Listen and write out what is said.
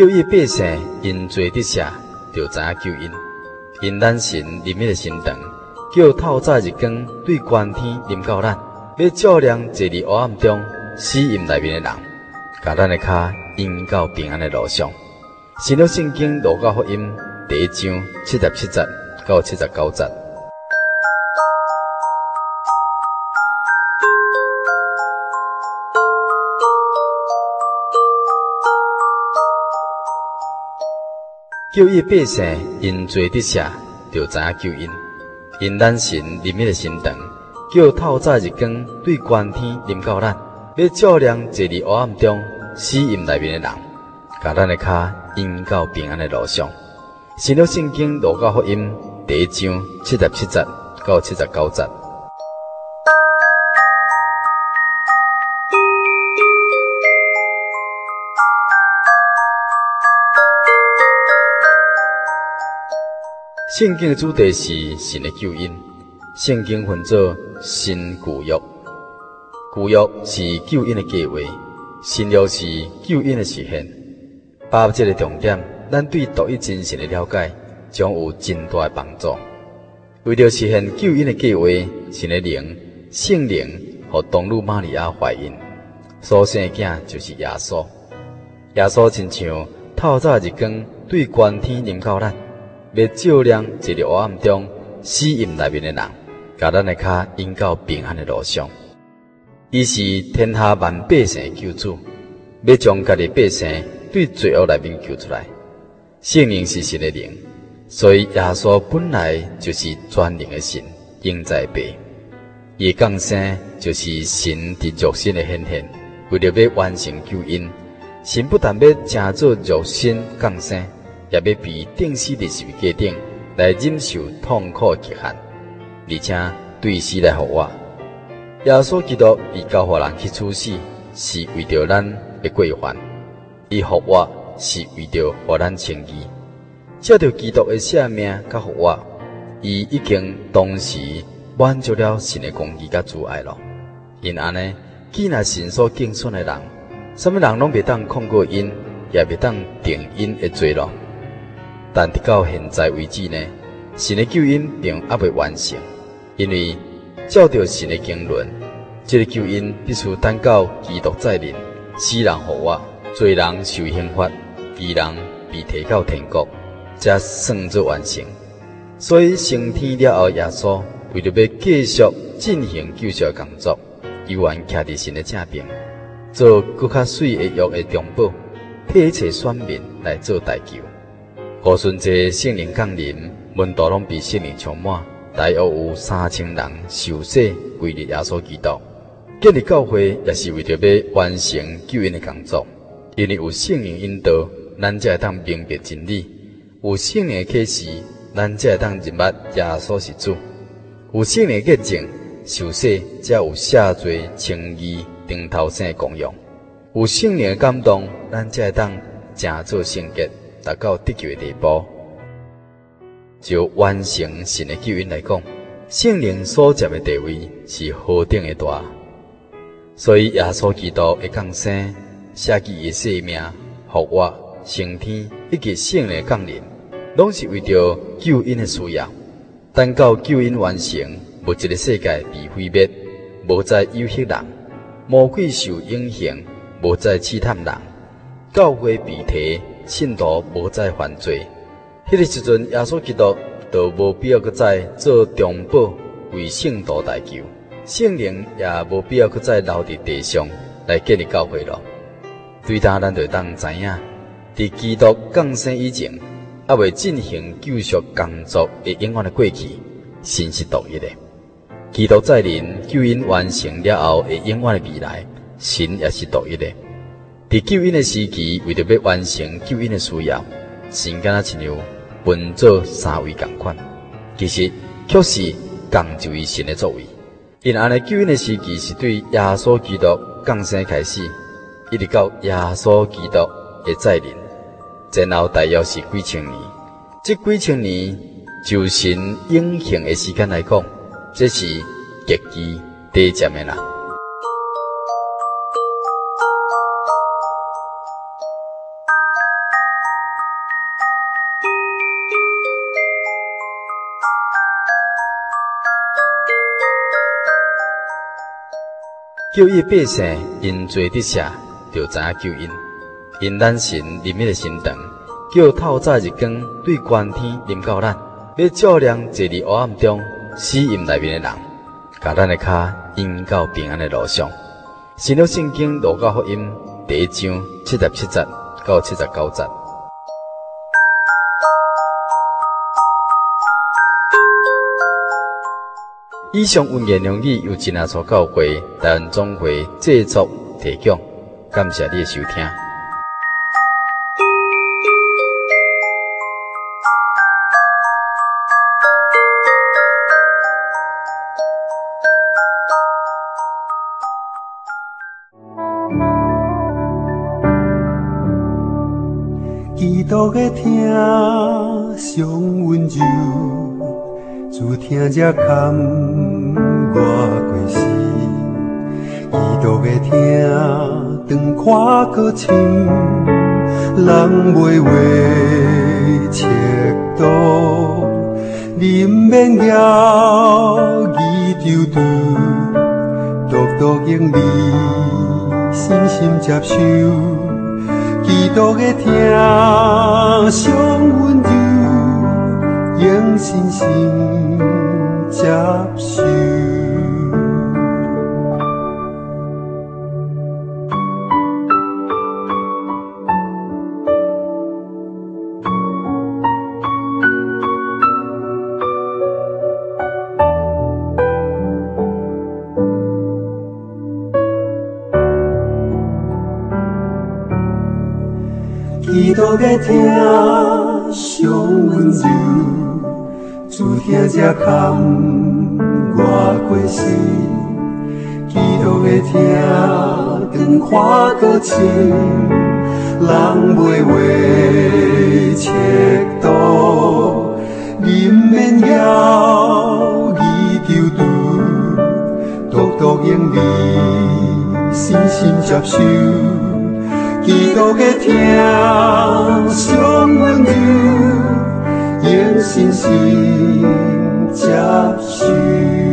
叫伊百姓因罪得赦，就知影救因。因咱神临迄个心肠，叫透早日光对关天临到咱，要照亮坐伫黑暗中死荫内面的人，甲咱的脚引到平安的路上。新约圣经路加福音第一章七十七节到七十九节。叫伊百姓因罪得赦，就知影救因。因咱神临迄个心肠，叫透早日光对关天临到咱，要照亮坐伫黑暗中死荫内面的人，甲咱的脚引到平安的路上。新约圣经路加福音第一章七十七节到七十九节。圣经的主题是神的救恩。圣经分作新旧约，旧约是救恩的计划，新约是救恩的实现。把握这个重点，咱对独一真神的了解将有真大的帮助。为了实现救恩的计划，神的灵、圣灵和童女玛利亚怀孕，所生的囝就是耶稣。耶稣亲像透早日光对关天临到咱。要照亮一个黑暗中死荫内面的人，甲咱的脚引到平安的路上。伊是天下万百姓的救主，要将家己百姓对罪恶内面救出来。圣灵是神的灵，所以耶稣本来就是全能的神，应在爸。伊降生就是神的肉身的显现，为了要完成救恩，神不但要成做肉身降生。也要比钉死的十字架顶来忍受痛苦极限，而且对死来复活。耶稣基督以交予人去处死，是为着咱的过还；伊复活是为着互咱称义。借着基督的舍命甲复活，伊已经同时满足了神的公义甲慈爱了。因安尼，既然神所敬顺的人，什么人拢袂当控告因，也袂当定因的罪了。但直到现在为止呢，神的救恩并还未完成，因为照着神的经纶，这个救恩必须等到基督再临，死人复活，罪人受刑罚，义人被提到天国，才算作完成。所以升天了后，耶稣为了要继续进行救赎工作，依然徛伫神的正边，做更较水的约的中保，替一切选民来做代求。五旬节圣灵降临，门徒拢被圣灵充满，大约有三千人受洗归入耶稣基督。建立教会也是为着要完成救恩的工作，因为有圣灵引导，咱才会当明白真理；有圣灵启示，咱才会当认捌耶稣是主；有圣灵的洁净，受洗才有赦罪、称义、顶头生的功用；有圣灵的感动，咱才会当正做圣洁。达到得救的地步，就完成神的救恩来讲，圣灵所占的地位是何等的大。所以耶稣基督的降生、舍己的性命、复活、升天以及圣灵降临，拢是为着救恩的需要。等到救恩完成，无一个世界被毁灭，无再有黑人，魔鬼受影响，无再试探人，教会被提。信徒无再犯罪，迄、个时阵，耶稣基督就无必要搁再做中保为圣徒代求，圣灵也无必要搁再留伫地上来建立教会了。对他，咱就当知影，伫基督降生以前，还未进行救赎工作会永远的过去，神是独一的；基督再临，救恩完成了后会永远的未来，神也是独一的。伫救恩的时期，为着要完成救恩的需要，神敢若亲像分做三位共款，其实却是共一位神的作为。因安尼救恩的时期是对耶稣基督降生开始，一直到耶稣基督的再临，前后大约是几千年。这几千年就神永恒的时间来讲，这是极其短暂的啦。叫伊百姓因罪得赦，就知影救因。因咱神临迄个神堂，叫透早日光对关天临到咱，要照亮坐伫黑暗中死荫内面的人，甲咱的脚引到平安的路上。新约圣经路加福音第一章七十七节到七十九节。以上文言用语由真耶稣教会台湾总会制作提供，感谢你的收听。基督的听上温柔。主听这坎我过心，基督的听长看阁深，人袂话切度，临免遥疑丢丢，独独用你信心接受，基督的听上温柔，用信心。接受。基督的听上温柔。主听这坎我过心，基督的听长看阁深，人袂话切度，人免遥疑丢丢，独独用你信心接受，基督的听上温柔。用信心接受。